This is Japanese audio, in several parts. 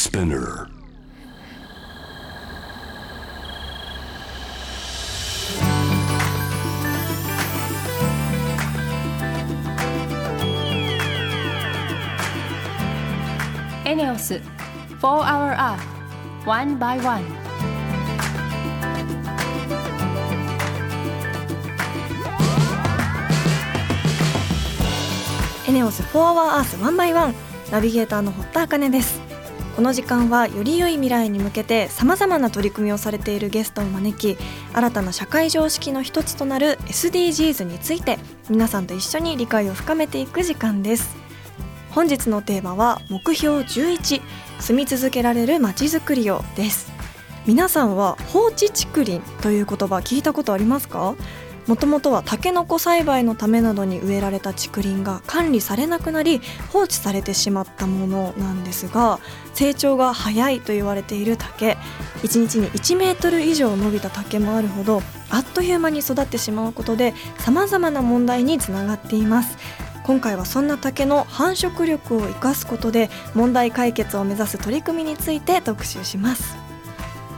Spinner. エネオス4 Hour Earth One by One エネオス4 Hour Earth 1 by 1ナビゲーターの堀田茜ですこの時間はより良い未来に向けてさまざまな取り組みをされているゲストを招き新たな社会常識の一つとなる SDGs について皆さんと一緒に理解を深めていく時間です。本日のテーマは目標11住み続けられるまちづくりをです。皆さんは放置竹林という言葉聞いたことありますか？もともとはタケノコ栽培のためなどに植えられた竹林が管理されなくなり放置されてしまったものなんですが成長が早いと言われている竹1日に1メートル以上伸びた竹もあるほどあっという間に育ってしまうことでさまざまな問題につながっています。今回はそんな竹の繁殖力を生かすことで問題解決を目指す取り組みについて特集します。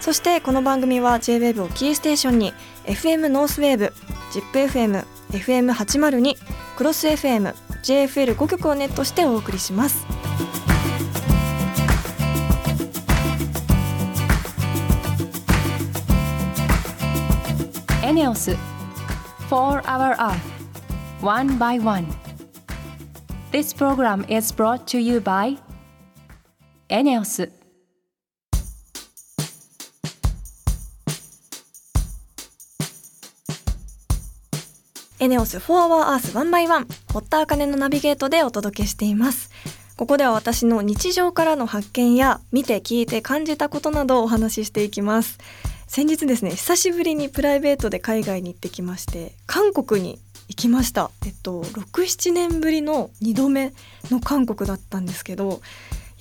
そしてこの番組は JWAVE をキーステーションに FM ノースウェーブ ZIPFM、FM802、クロス FM、JFL5 曲をネットしてお送りします。エネオス4 Hour Earth One by One This program is brought to you by エネオスエネオス4 Hour Earth 1 by 1堀田茜のナビゲートでお届けしています。ここでは私の日常からの発見や見て聞いて感じたことなどをお話ししていきます。先日ですね久しぶりにプライベートで海外に行ってきまして韓国に行きました。えっと67年ぶりの2度目の韓国だったんですけど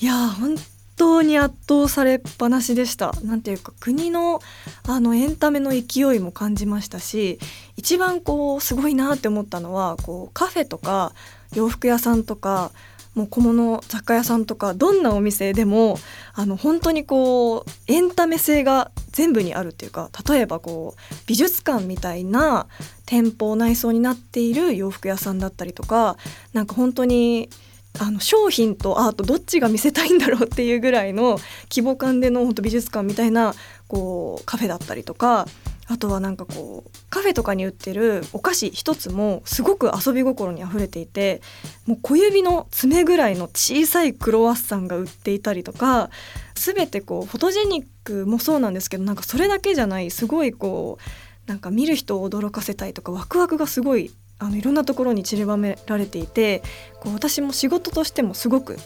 いやー本当に圧倒されっぱなしでした。なんていうか国のあのエンタメの勢いも感じましたし一番こうすごいなって思ったのはこうカフェとか洋服屋さんとかもう小物雑貨屋さんとかどんなお店でもあの本当にこうエンタメ性が全部にあるっていうか例えばこう美術館みたいな店舗内装になっている洋服屋さんだったりとかなんか本当にあの商品とアートどっちが見せたいんだろうっていうぐらいの規模感での本当美術館みたいなこうカフェだったりとかあとはなんかこうカフェとかに売ってるお菓子一つもすごく遊び心にあふれていてもう小指の爪ぐらいの小さいクロワッサンが売っていたりとか全てこうフォトジェニックもそうなんですけどなんかそれだけじゃないすごいこうなんか見る人を驚かせたいとかワクワクがすごいあのいろんなところに散りばめられていてこう私も仕事としてもすごく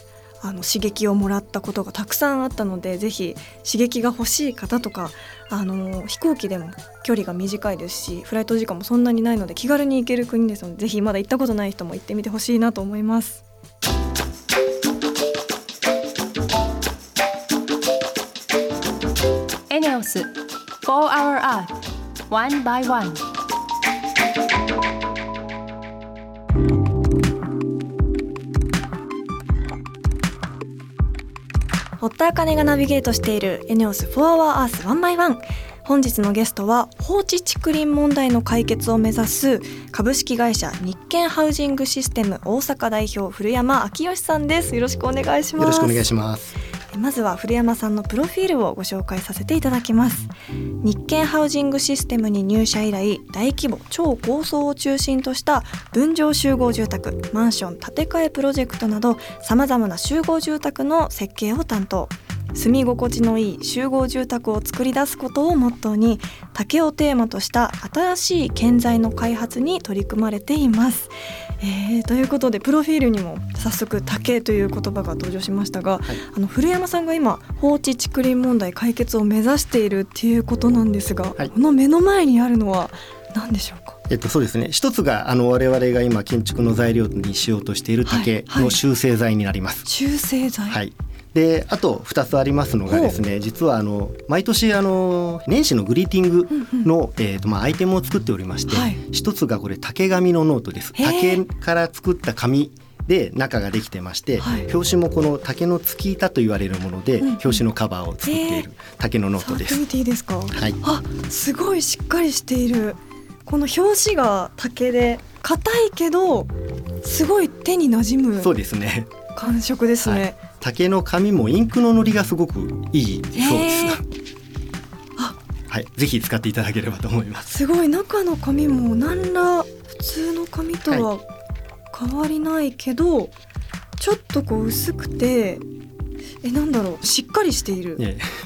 あの刺激をもらったことがたくさんあったのでぜひ刺激が欲しい方とかあの飛行機でも距離が短いですしフライト時間もそんなにないので気軽に行ける国ですのでぜひまだ行ったことない人も行ってみてほしいなと思います。エネオス4 Hour Earth One by One 堀田茜がナビゲートしているエネオス4 Hour Earth 1 by 1本日のゲストは放置竹林問題の解決を目指す株式会社日建ハウジングシステム大阪代表古山昭義さんです。よろしくお願いします。よろしくお願いします。まずは古山さんのプロフィールをご紹介させていただきます。日建ハウジングシステムに入社以来大規模超高層を中心とした分譲集合住宅マンション建て替えプロジェクトなどさまざまな集合住宅の設計を担当。住み心地のいい集合住宅を作り出すことをモットーに竹をテーマとした新しい建材の開発に取り組まれています。えー、ということでプロフィールにも早速「竹」という言葉が登場しましたが、はい、あの古山さんが今放置竹林問題解決を目指しているっていうことなんですが、はい、この目の前にあるのは何でしょうか？えっと、そうですね。一つがあの我々が今建築の材料にしようとしている竹の修正材になります。はいはい、集成材、はいであと2つありますのがですね実はあの毎年あの年始のグリーティングの、うんうん、えーとまあ、アイテムを作っておりまして、はい、一つがこれ竹紙のノートです竹から作った紙で中ができてまして、はい、表紙もこの竹の突板と言われるもので、うん、表紙のカバーを作っている竹のノートです。見ていいですか？はい。あ、すごいしっかりしている。この表紙が竹で硬いけどすごい手に馴染む。そうですね。感触ですね。はい竹の紙もインクの塗りがすごくいいそうです。はい、ぜひ使っていただければと思います。すごい中の紙も何ら普通の紙とは変わりないけど、はい、ちょっとこう薄くてえなんだろうしっかりしている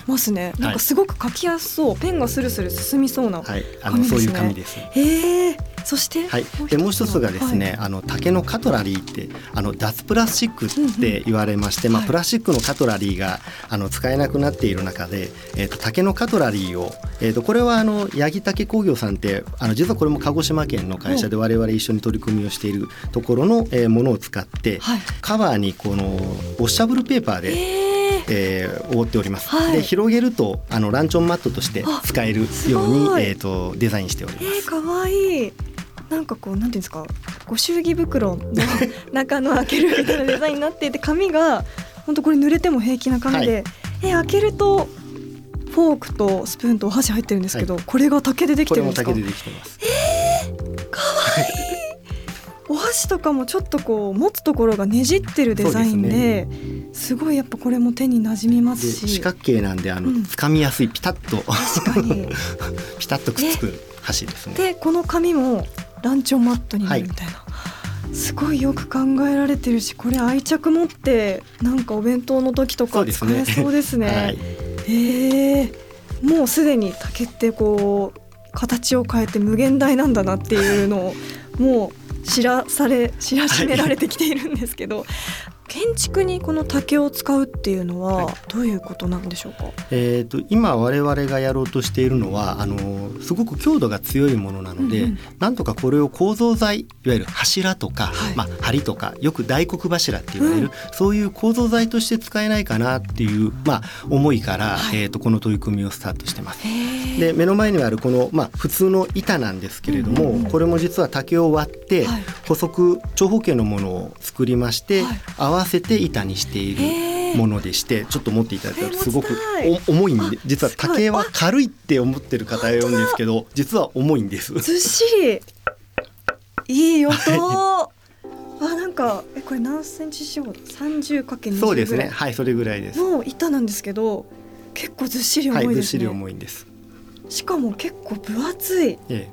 ますね。なんかすごく書きやすそう、ペンがスルスル進みそうな紙ですね。はい、あのそういう紙です。へえ。そしてはい。でもう一つがですね、はい、あの竹のカトラリーってあの脱プラスチックって言われまして、うんうん、まあ、プラスチックのカトラリーがあの使えなくなっている中で、えーと、竹のカトラリーを、えーと、これはあの八木竹工業さんってあの実はこれも鹿児島県の会社で我々一緒に取り組みをしているところの、えー、ものを使って、はい、カバーにこのウォッシャブルペーパーで、えー、えー、覆っております。はい、で広げるとあのランチョンマットとして使えるようにえっ、ー、とデザインしております。えー、かわいい。なんかこうなんていうんですかご祝儀袋の中の開けるみたいなデザインになっていて紙が本当これ濡れても平気な紙で、はい、え開けるとフォークとスプーンとお箸入ってるんですけど、はい、これが竹でできてるんですか？竹でできてます。えー、かわいい。お箸とかもちょっとこう持つところがねじってるデザインで、ね、すごいやっぱこれも手に馴染みますし四角形なんであの、うん、掴みやすいピタッと確かに ピタッとくっつく箸ですね。でこの紙もランチョンマットになるみたいな、はい、すごいよく考えられてるしこれ愛着持ってなんかお弁当の時とか使えそうですね。すね。はい、えー、もうすでに竹ってこう形を変えて無限大なんだなっていうのをもう知らされ知らしめられてきているんですけど、建築にこの竹を使うっていうのはどういうことなんでしょうか、はい、えーと、今我々がやろうとしているのはあのすごく強度が強いものなので、うんうん、なんとかこれを構造材いわゆる柱とか、はい、まあ、梁とかよく大黒柱って言われる、うん、そういう構造材として使えないかなっていう、まあ、思いから、はい、えーと、この取り組みをスタートしてます。で目の前にあるこの、まあ、普通の板なんですけれども、うんうんうん、これも実は竹を割って、補足長方形のものを作りまして、合わせて板にしているものでしてちょっと持っていただいたらすごく重いんで実は竹は軽いって思ってる方がいるんですけど実は重いんです。ずっしり。いい音、あなんかえこれ何センチ四方三十かけそうですね。はいそれぐらいです。の板なんですけど結構ずっしり重いですね、はい、ずっしり重いんです。しかも結構分厚い、ええ、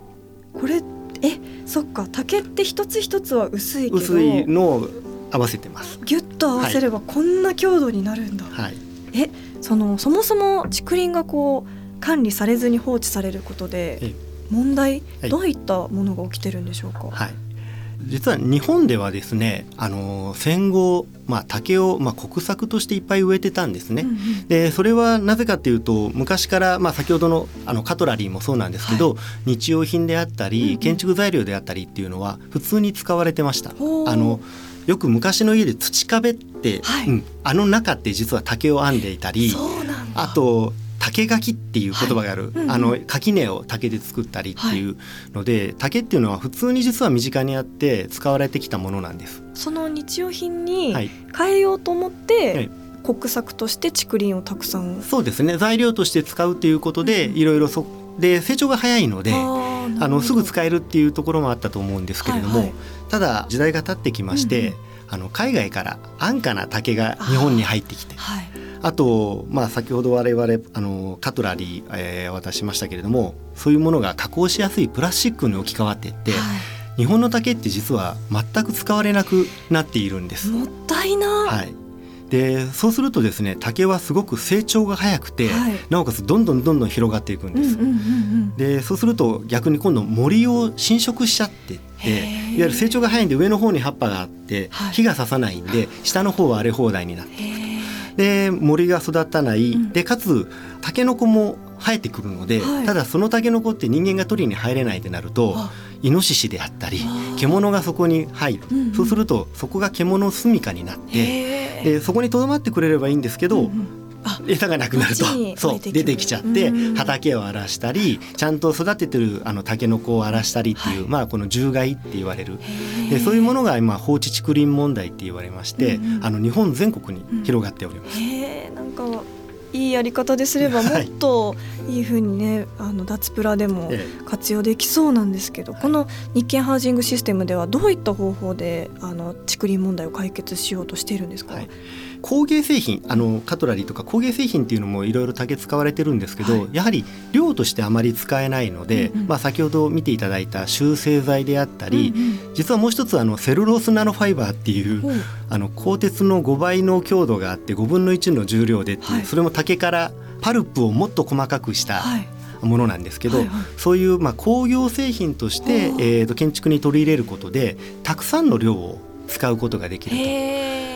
これえそっか。竹って一つ一つは薄いけど。薄いの合わせてます。ギュッと合わせればこんな強度になるんだ、はい、えそのそもそも竹林がこう管理されずに放置されることで問題、はい、どういったものが起きてるんでしょうか、はい、実は日本ではですねあの戦後、まあ、竹を、まあ、国策としていっぱい植えてたんですね。うんうん、でそれはなぜかというと昔から、まあ、先ほどのあのカトラリーもそうなんですけど、はい、日用品であったり、うんうん、建築材料であったりっていうのは普通に使われてました。あのよく昔の家で土壁って、はい。うん、あの中って実は竹を編んでいたりあと竹垣っていう言葉がある、はい。うんうん、あの垣根を竹で作ったりっていうので、はい、竹っていうのは普通に実は身近にあって使われてきたものなんです。その日用品に変えようと思って、はい、国策として竹林をたくさん。そうですね。材料として使うということで、うん、いろいろそで成長が早いのであのすぐ使えるっていうところもあったと思うんですけれども、はいはい、ただ時代が経ってきまして、うんうん、あの海外から安価な竹が日本に入ってきて。あと、まあ、先ほど我々あのカトラリー、えー、渡しましたけれどもそういうものが加工しやすいプラスチックに置き換わっていって、はい、日本の竹って実は全く使われなくなっているんです。もったいな、はいでそうするとですね竹はすごく成長が早くて、はい。なおかつどんどんどんどん広がっていくんです。でそうすると逆に今度森を侵食しちゃってっていわゆる成長が早いんで上の方に葉っぱがあって、はい。火が刺さないんで下の方は荒れ放題になってへで森が育たない、うん。でかつタケノコも生えてくるので、はい。ただそのタケノコって人間が取りに入れないってなるとあイノシシであったり獣がそこに入る、うんうん。そうするとそこが獣の住処になってでそこにとどまってくれればいいんですけど、うんうん。あ。餌がなくなるとそいう出てきちゃってうん畑を荒らしたりちゃんと育ててるあのタケノコを荒らしたりっていう、はい。まあこの獣害って言われる。でそういうものが今放置竹林問題って言われまして、うんうん。あの日本全国に広がっております。なんかいいやり方ですればもはい。っといい風にねあの脱プラでもえ活用できそうなんですけど、この日建ハウジングシステムではどういった方法であの竹林問題を解決しようとしているんですか、はい工芸製品あのカトラリーとか工芸製品っていうのもいろいろ竹使われてるんですけど、はい。やはり量としてあまり使えないので、うんうんまあ、先ほど見ていただいた修正剤であったり、うんうん実はもう一つあのセルロースナノファイバーっていうほう。あの鋼鉄の5倍の強度があって5分の1の重量ではい。それも竹からパルプをもっと細かくしたはい。ものなんですけど、はいはい。そういうまあ工業製品として、えー、と建築に取り入れることでたくさんの量を使うことができる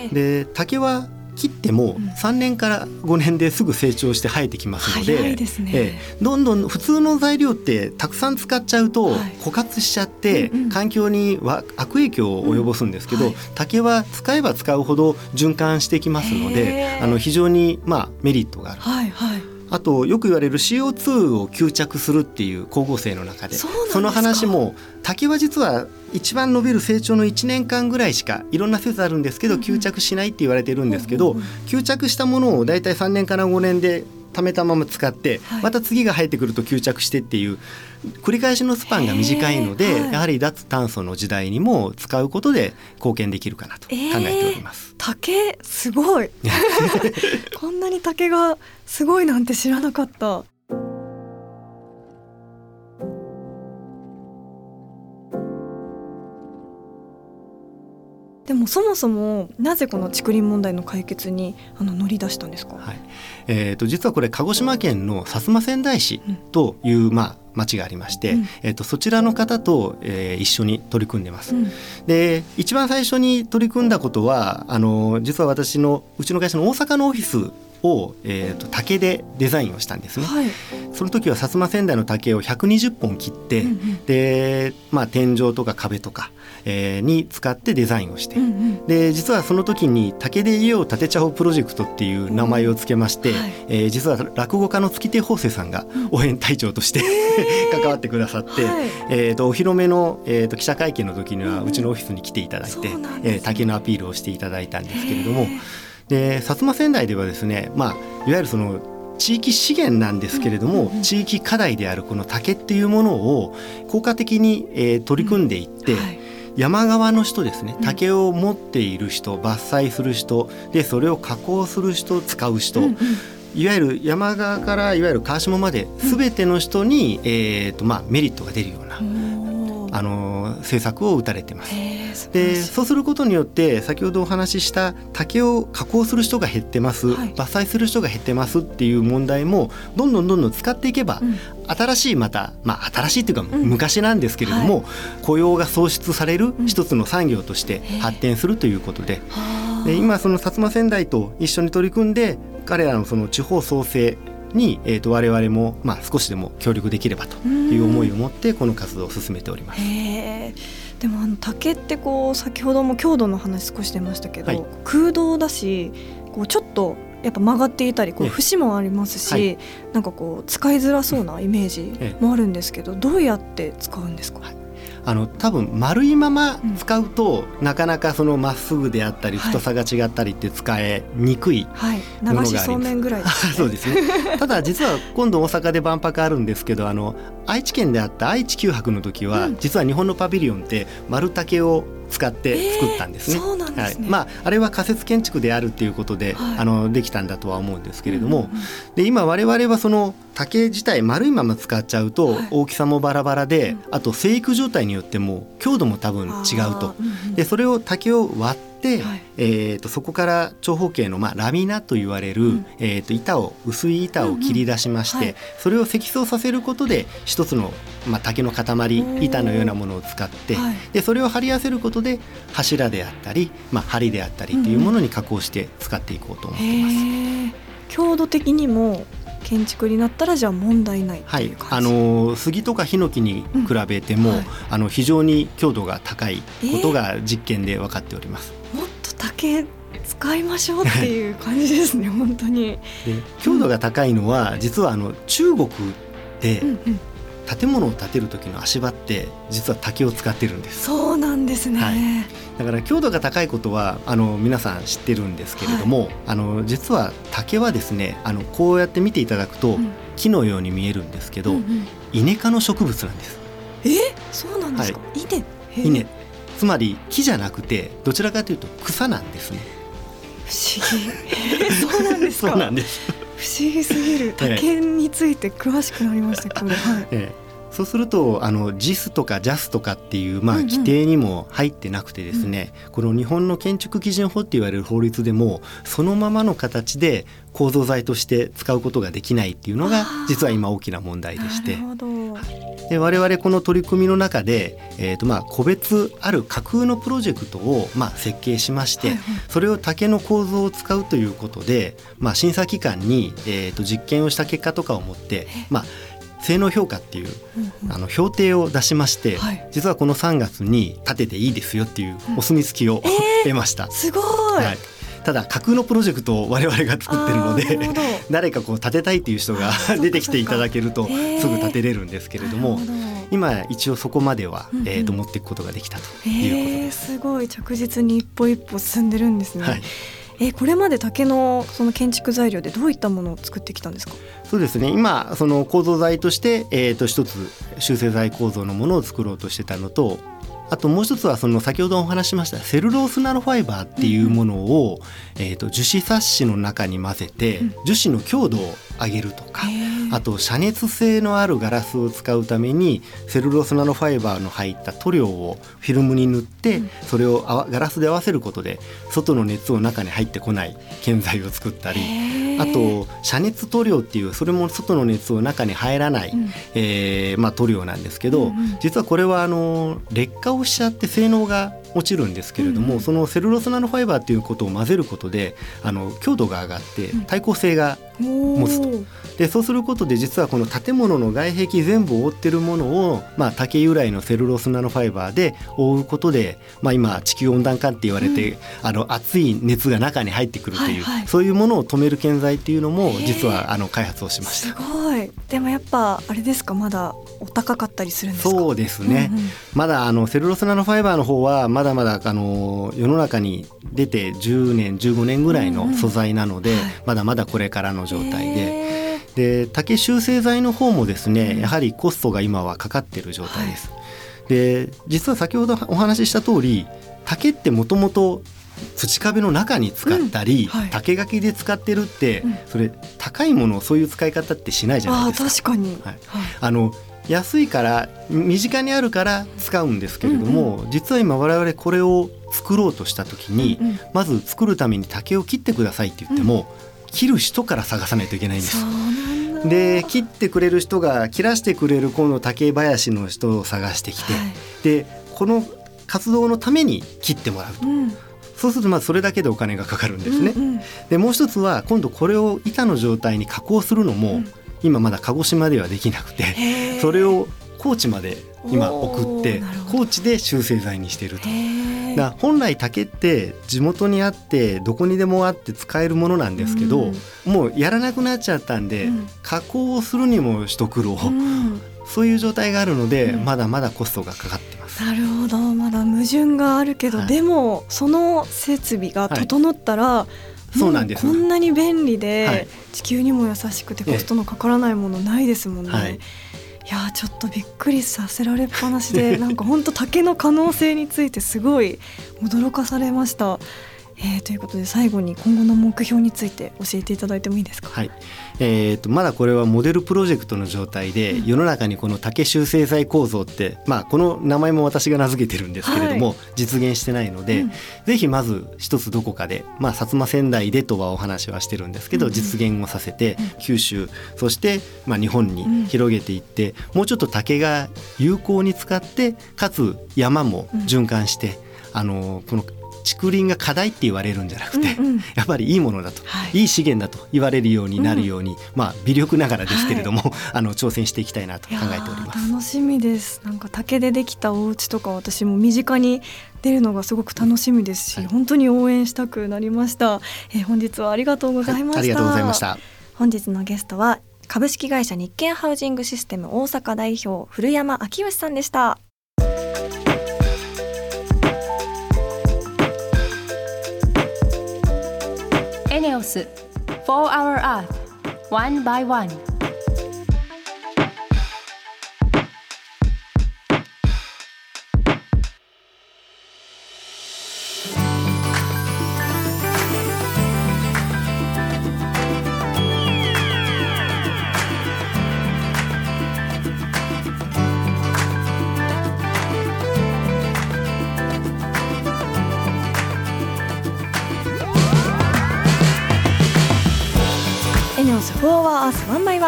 と。で竹は切ってもうん。3年から5年ですぐ成長して生えてきますので,、ね、ええ。どんどん普通の材料ってたくさん使っちゃうとはい。枯渇しちゃって、環境には悪影響を及ぼすんですけど、竹は使えば使うほど循環してきますのであの非常にまあメリットがある。はいはいあとよく言われる CO2 を吸着するっていう光合成の中でその話も竹は実は一番伸びる成長の1年間ぐらいしかいろんな説あるんですけど、吸着しないって言われてるんですけど、吸着したものを大体3年から5年で貯めたまま使って、はい。また次が生えてくると吸着してっていう繰り返しのスパンが短いので、はい。やはり脱炭素の時代にも使うことで貢献できるかなと考えております。竹すごい。こんなに竹がすごいなんて知らなかったでもそもそもなぜこの竹林問題の解決にあの乗り出したんですか、はい。えー、と実はこれ鹿児島県の薩摩川内市という、まあ、町がありまして、うん。えー、とそちらの方と、えー一緒に取り組んでます。うん。で一番最初に取り組んだことはあの実は私のうちの会社の大阪のオフィスを、えー、と竹でデザインをしたんですね。はい、その時は薩摩川内の竹を120本切って、うんうん。で、まあ、天井とか壁とか、えーに使ってデザインをして、うんうん。で実はその時に竹で家を建てちゃおうプロジェクトっていう名前を付けまして、はい。えー実は落語家の月亭法生さんが応援隊長として、関わってくださって、はい。えー、とお披露目の、えー、と記者会見の時にはうちのオフィスに来ていただいて、そうなんえー竹のアピールをしていただいたんですけれどもへーで薩摩川内ではですね、まあ、いわゆるその地域資源なんですけれども、うんうんうん。地域課題であるこの竹っていうものを効果的に、えー取り組んでいって、はい。山側の人ですねうん。竹を持っている人伐採する人でそれを加工する人使う人、うんうん。いわゆる山側からいわゆる川下まで全ての人に、えーとまあ、メリットが出るような、おーあの政策を打たれてます。でそうすることによって先ほどお話しした竹を加工する人が減ってます、はい。伐採する人が減ってますっていう問題もどんどんどんどん使っていけば、うん。新しいまたまあ新しいっていうかうん。昔なんですけれども、雇用が創出されるうん。一つの産業として発展するということで,、はあ。で今その薩摩川内と一緒に取り組んで彼らのその地方創生に、えー、と我々もまあ少しでも協力できればという思いを持ってこの活動を進めております。でもあの竹ってこう先ほども強度の話少し出ましたけど、はい。空洞だしこうちょっとやっぱ曲がっていたりこうええ。節もありますし、はい。なんかこう使いづらそうなイメージええ。もあるんですけど、どうやって使うんですか、はいあの多分丸いまま使うと、なかなかそのまっすぐであったりはい。太さが違ったりって使えにくい、はい、ものがあります。流しそうめんぐらい そうですね。ただ実は今度大阪で万博あるんですけどあの愛知県であった愛知九博の時は、うん。実は日本のパビリオンって丸竹を使って作ったんですね。はい、まああれは仮設建築であるっていうことで、はい。あのできたんだとは思うんですけれども、うんうんうん。で今我々はその竹自体丸いまま使っちゃうとはい。大きさもバラバラで、うん。あと生育状態によっても強度も多分違うと。でそれを竹を割っ、はい、えーと、そこから長方形の、まあ、ラミナと言われる、うん、えーと、板を薄い板を切り出しまして、うんうん。はい、それを積層させることで一つの、まあ、竹の塊板のようなものを使って、はい、でそれを貼り合わせることで柱であったり、まあ、梁であったりというものに加工して使っていこうと思っています。うん、強度的にも建築になったらじゃあ問題ないはい、あの杉とかヒノキに比べても、うんはい、あの非常に強度が高いことが実験で分かっております。えー、もっと竹使いましょうっていう感じですね本当に。で強度が高いのは、うん、実はあの中国で、うんうん。建物を建てる時の足場って実は竹を使ってるんです。そうなんですね、はい、だから強度が高いことはあの皆さん知ってるんですけれども、はい、あの実は竹はですねあのこうやって見ていただくと、うん、木のように見えるんですけど、うんうん、イネ科の植物なんです。え？そうなんですか、はい、稲稲つまり木じゃなくてどちらかというと草なんですね。不思議。そうなんですか？そうなんです。不思議すぎる。竹について詳しくなりましたけど、はい。ええそうするとあの JIS とか JAS とかっていう、まあ、規定にも入ってなくてですね、うん。うん、この日本の建築基準法って言われる法律でもそのままの形で構造材として使うことができないっていうのが実は今大きな問題でして。で我々この取り組みの中で、えーとまあ、個別ある架空のプロジェクトを、まあ、設計しまして、はいはい、それを竹の構造を使うということで、まあ、審査機関に、えーと実験をした結果とかをもって、まあ、性能評価っていう、あの評定を出しまして、はい、実はこの3月に建てていいですよっていうお墨付きを、えー、得ました。すごい、はい。ただ架空のプロジェクトを我々が作ってるので 誰かこう建てたいっていう人が出てきていただけるとすぐ建てれるんですけれども今一応そこまでは、えー、と持っていくことができたということです。すごい。着実に一歩一歩進んでるんですね。はいえこれまで竹のその建築材料でどういったものを作ってきたんですか？そうですね。今その構造材として、えー、と一つ修正材構造のものを作ろうとしてたのとあともう一つはその先ほどお話しましたセルロースナノファイバーっていうものを、うん、えー、と樹脂サッシの中に混ぜて、樹脂の強度を上げるとか、あと遮熱性のあるガラスを使うためにセルロースナノファイバーの入った塗料をフィルムに塗って、それをガラスで合わせることで外の熱を中に入ってこない建材を作ったりあと遮熱塗料っていうそれも外の熱を中に入らない、うん、えー、まあ、塗料なんですけど、うんうん、実はこれはあの劣化をしちゃって性能が落ちるんですけれども、うん、そのセルロースナノファイバーっていうことを混ぜることであの強度が上がって耐候性が持つと。でそうすることで実はこの建物の外壁全部を覆ってるものを、まあ、竹由来のセルロースナノファイバーで覆うことで、まあ、今地球温暖化って言われて、うん、あの熱い熱が中に入ってくるという、はいはい、そういうものを止める建材っていうのも実はあの開発をしました。すごい。でもやっぱあれですか？まだお高かったりするんですそうですね、うんうん、まだあのセルロースナノファイバーの方はまだまだあの世の中に出て10年15年ぐらいの素材なので、うんうんはい、まだまだこれからの状態で。で竹修正材の方もですね、やはりコストが今はかかっている状態です。はい、で実は先ほどお話しした通り竹ってもともと土壁の中に使ったり、うん。はい、竹垣で使ってるって、うん、それ高いものをそういう使い方ってしないじゃないですか。確かに、はい、あの安いから身近にあるから使うんですけれども、うんうん、実は今我々これを作ろうとした時に、うんうん、まず作るために竹を切ってくださいって言っても、うん、切る人から探さないといけないんです。で切ってくれる人が切らしてくれるこの竹林の人を探してきて、はい、でこの活動のために切ってもらうと。うん。そうするとまあそれだけでお金がかかるんですね。うんうん、でもう一つは今度これを板の状態に加工するのも、今まだ鹿児島ではできなくてそれを高知まで今送って高知で修正材にしていると。だ本来竹って地元にあってどこにでもあって使えるものなんですけど、うん、もうやらなくなっちゃったんで、うん、加工をするにも一苦労、う。ん、そういう状態があるので、まだまだコストがかかってます。なるほど。まだ矛盾があるけど、はい、でもその設備が整ったら、はい、そうなんですこんなに便利で、地球にも優しくてコストのかからないものないですもんね。はい、いやちょっとびっくりさせられっぱなしで なんか本当竹の可能性についてすごい驚かされました。えー、ということで最後に今後の目標について教えていただいてもいいですか？はい。えーと、まだこれはモデルプロジェクトの状態で、うん、世の中にこの竹修正剤構造って、まあ、この名前も私が名付けてるんですけれども、はい、実現してないので、うん、ぜひまず一つどこかで、まあ、薩摩仙台でとはお話はしてるんですけど、うん、実現をさせて、九州そして、まあ、日本に広げていって、もうちょっと竹が有効に使ってかつ山も循環して、あのこの竹林が課題って言われるんじゃなくて、うんうん、やっぱりいいものだと、はい、いい資源だと言われるようになるように、うん、まあ微力ながらですけれども、はい、あの挑戦していきたいなと考えております。楽しみです。なんか竹でできたお家とか私も身近に出るのがすごく楽しみですし、はい、本当に応援したくなりました、えー、本日はありがとうございました、ありがとうございました。本日のゲストは株式会社日建ハウジングシステム大阪代表古山昭義さんでした For 4 Hour Earth, One by One.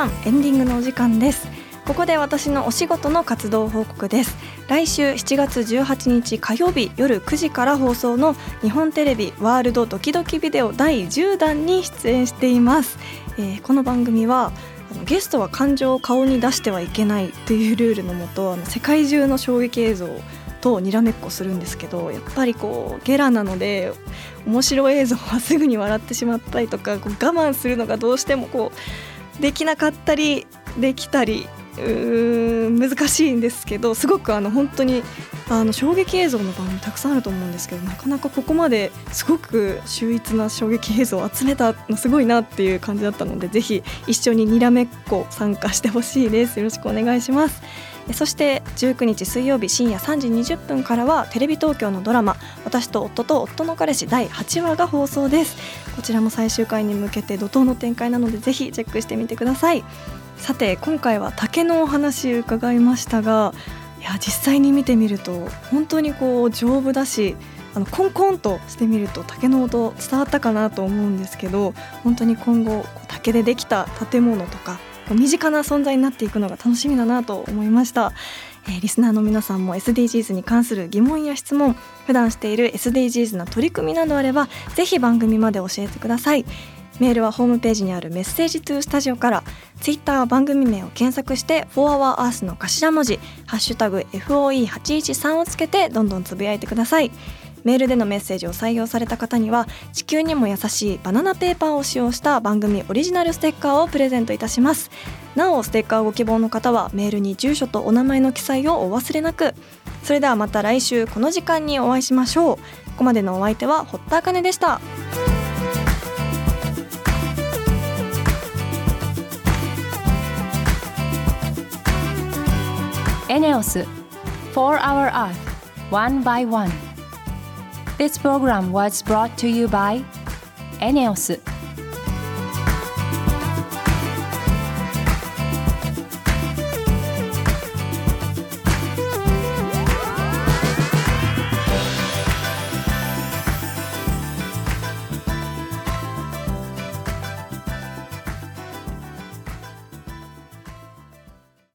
ンエンディングのお時間です。ここで私のお仕事の活動報告です。来週7月18日火曜日夜9時から放送の日本テレビワールドドキドキビデオ第10弾に出演しています、えー、この番組はゲストは感情を顔に出してはいけないというルールのもと世界中の衝撃映像とにらめっこするんですけどやっぱりこうゲラなので面白い映像はすぐに笑ってしまったりとかこう我慢するのがどうしてもこうできなかったりできたりう難しいんですけどすごくあの本当にあの衝撃映像の番組たくさんあると思うんですけどなかなかここまですごく秀逸な衝撃映像を集めたのすごいなっていう感じだったのでぜひ一緒ににらめっこ参加してほしいです。よろしくお願いします。そして19日水曜日深夜3時20分からはテレビ東京のドラマ「私と夫と夫の彼氏」第8話が放送です。こちらも最終回に向けて怒涛の展開なのでぜひチェックしてみてください。さて今回は竹のお話伺いましたがいや実際に見てみると本当にこう丈夫だしあのコンコンとしてみると竹の音伝わったかなと思うんですけど本当に今後竹でできた建物とか身近な存在になっていくのが楽しみだなと思いました、えー、リスナーの皆さんも SDGs に関する疑問や質問普段している SDGs の取り組みなどあればぜひ番組まで教えてください。メールはホームページにあるメッセージトゥースタジオからツイッターは番組名を検索して「4HourEarth」の頭文字「ハッシュタグ #FOE813」をつけてどんどんつぶやいてください。メールでのメッセージを採用された方には地球にも優しいバナナペーパーを使用した番組オリジナルステッカーをプレゼントいたします。なおステッカーご希望の方はメールに住所とお名前の記載をお忘れなく。それではまた来週この時間にお会いしましょう。ここまでのお相手は堀田茜でした。エネオス4 Hour Earth One by One. This program was brought to you by ENEOS